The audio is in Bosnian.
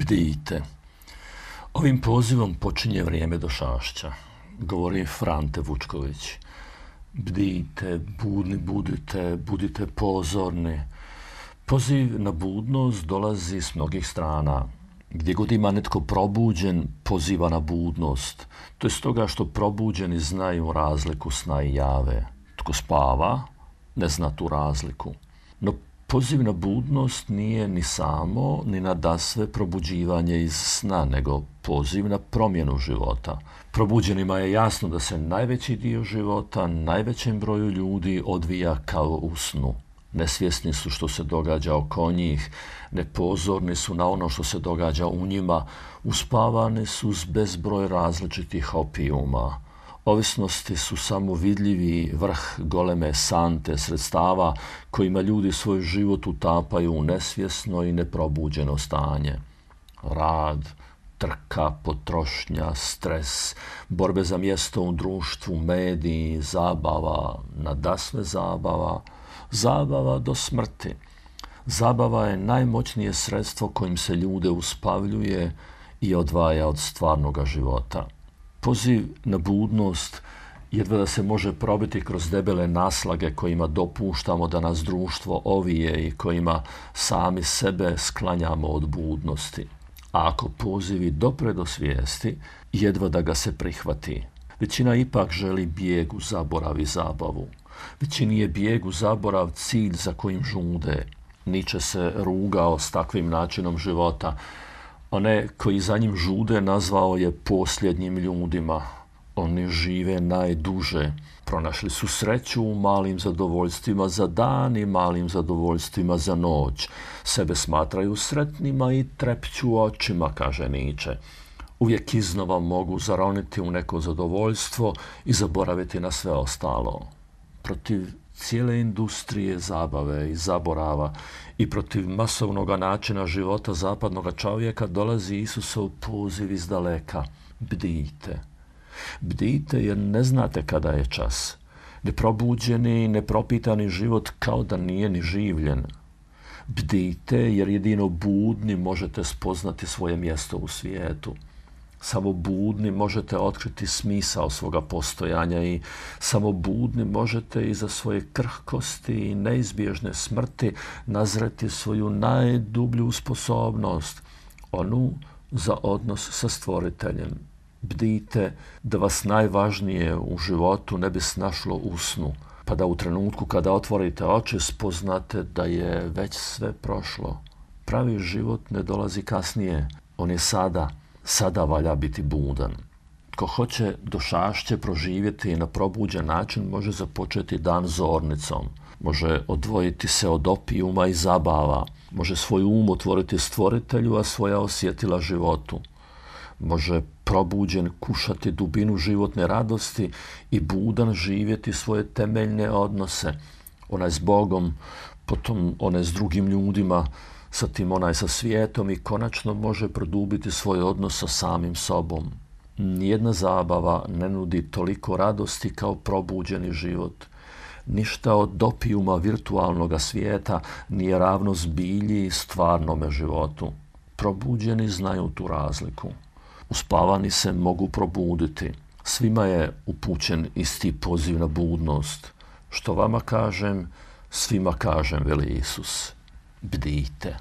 Bdijte. Ovim pozivom počinje vrijeme do šašća. Govori Frante Vučković. Bdijte, budni budite, budite pozorni. Poziv na budnost dolazi s mnogih strana. Gdje god ima netko probuđen, poziva na budnost. To je stoga što probuđeni znaju razliku sna i jave. Tko spava, ne zna tu razliku. No poziv na budnost nije ni samo, ni na dasve probuđivanje iz sna, nego poziv na promjenu života. Probuđenima je jasno da se najveći dio života, najvećem broju ljudi odvija kao u snu. Nesvjesni su što se događa oko njih, nepozorni su na ono što se događa u njima, uspavani su s bezbroj različitih opijuma. Ovisnosti su samo vidljivi vrh goleme sante sredstava kojima ljudi svoj život utapaju u nesvjesno i neprobuđeno stanje. Rad, trka, potrošnja, stres, borbe za mjesto u društvu, mediji, zabava, nadasve zabava, zabava do smrti. Zabava je najmoćnije sredstvo kojim se ljude uspavljuje i odvaja od stvarnog života poziv na budnost jedva da se može probiti kroz debele naslage kojima dopuštamo da nas društvo ovije i kojima sami sebe sklanjamo od budnosti. A ako pozivi dopre do svijesti, jedva da ga se prihvati. Većina ipak želi bijeg u zaborav i zabavu. Većini je bijeg u zaborav cilj za kojim žude. Niče se rugao s takvim načinom života, One koji za njim žude nazvao je posljednjim ljudima. Oni žive najduže. Pronašli su sreću u malim zadovoljstvima za dan i malim zadovoljstvima za noć. Sebe smatraju sretnima i trepću očima, kaže Niče. Uvijek iznova mogu zaroniti u neko zadovoljstvo i zaboraviti na sve ostalo. Protiv cijele industrije zabave i zaborava i protiv masovnog načina života zapadnog čovjeka dolazi Isusov poziv iz daleka. Bdijte. Bdijte jer ne znate kada je čas. Neprobuđeni i nepropitani život kao da nije ni življen. Bdijte jer jedino budni možete spoznati svoje mjesto u svijetu samo budni možete otkriti smisao svoga postojanja i samo budni možete iza svoje krhkosti i neizbježne smrti nazreti svoju najdublju sposobnost, onu za odnos sa stvoriteljem. Bdite da vas najvažnije u životu ne bi snašlo u snu, pa da u trenutku kada otvorite oči spoznate da je već sve prošlo. Pravi život ne dolazi kasnije, on je sada, sada valja biti budan. Ko hoće došašće proživjeti na probuđen način, može započeti dan zornicom, može odvojiti se od opijuma i zabava, može svoj um otvoriti stvoritelju, a svoja osjetila životu. Može probuđen kušati dubinu životne radosti i budan živjeti svoje temeljne odnose, onaj s Bogom, potom one s drugim ljudima, sa tim onaj sa svijetom i konačno može produbiti svoj odnos sa samim sobom. Nijedna zabava ne nudi toliko radosti kao probuđeni život. Ništa od dopijuma virtualnog svijeta nije ravno zbilji i stvarnome životu. Probuđeni znaju tu razliku. Uspavani se mogu probuditi. Svima je upućen isti poziv na budnost. Što vama kažem, svima kažem, veli Isus bdijte.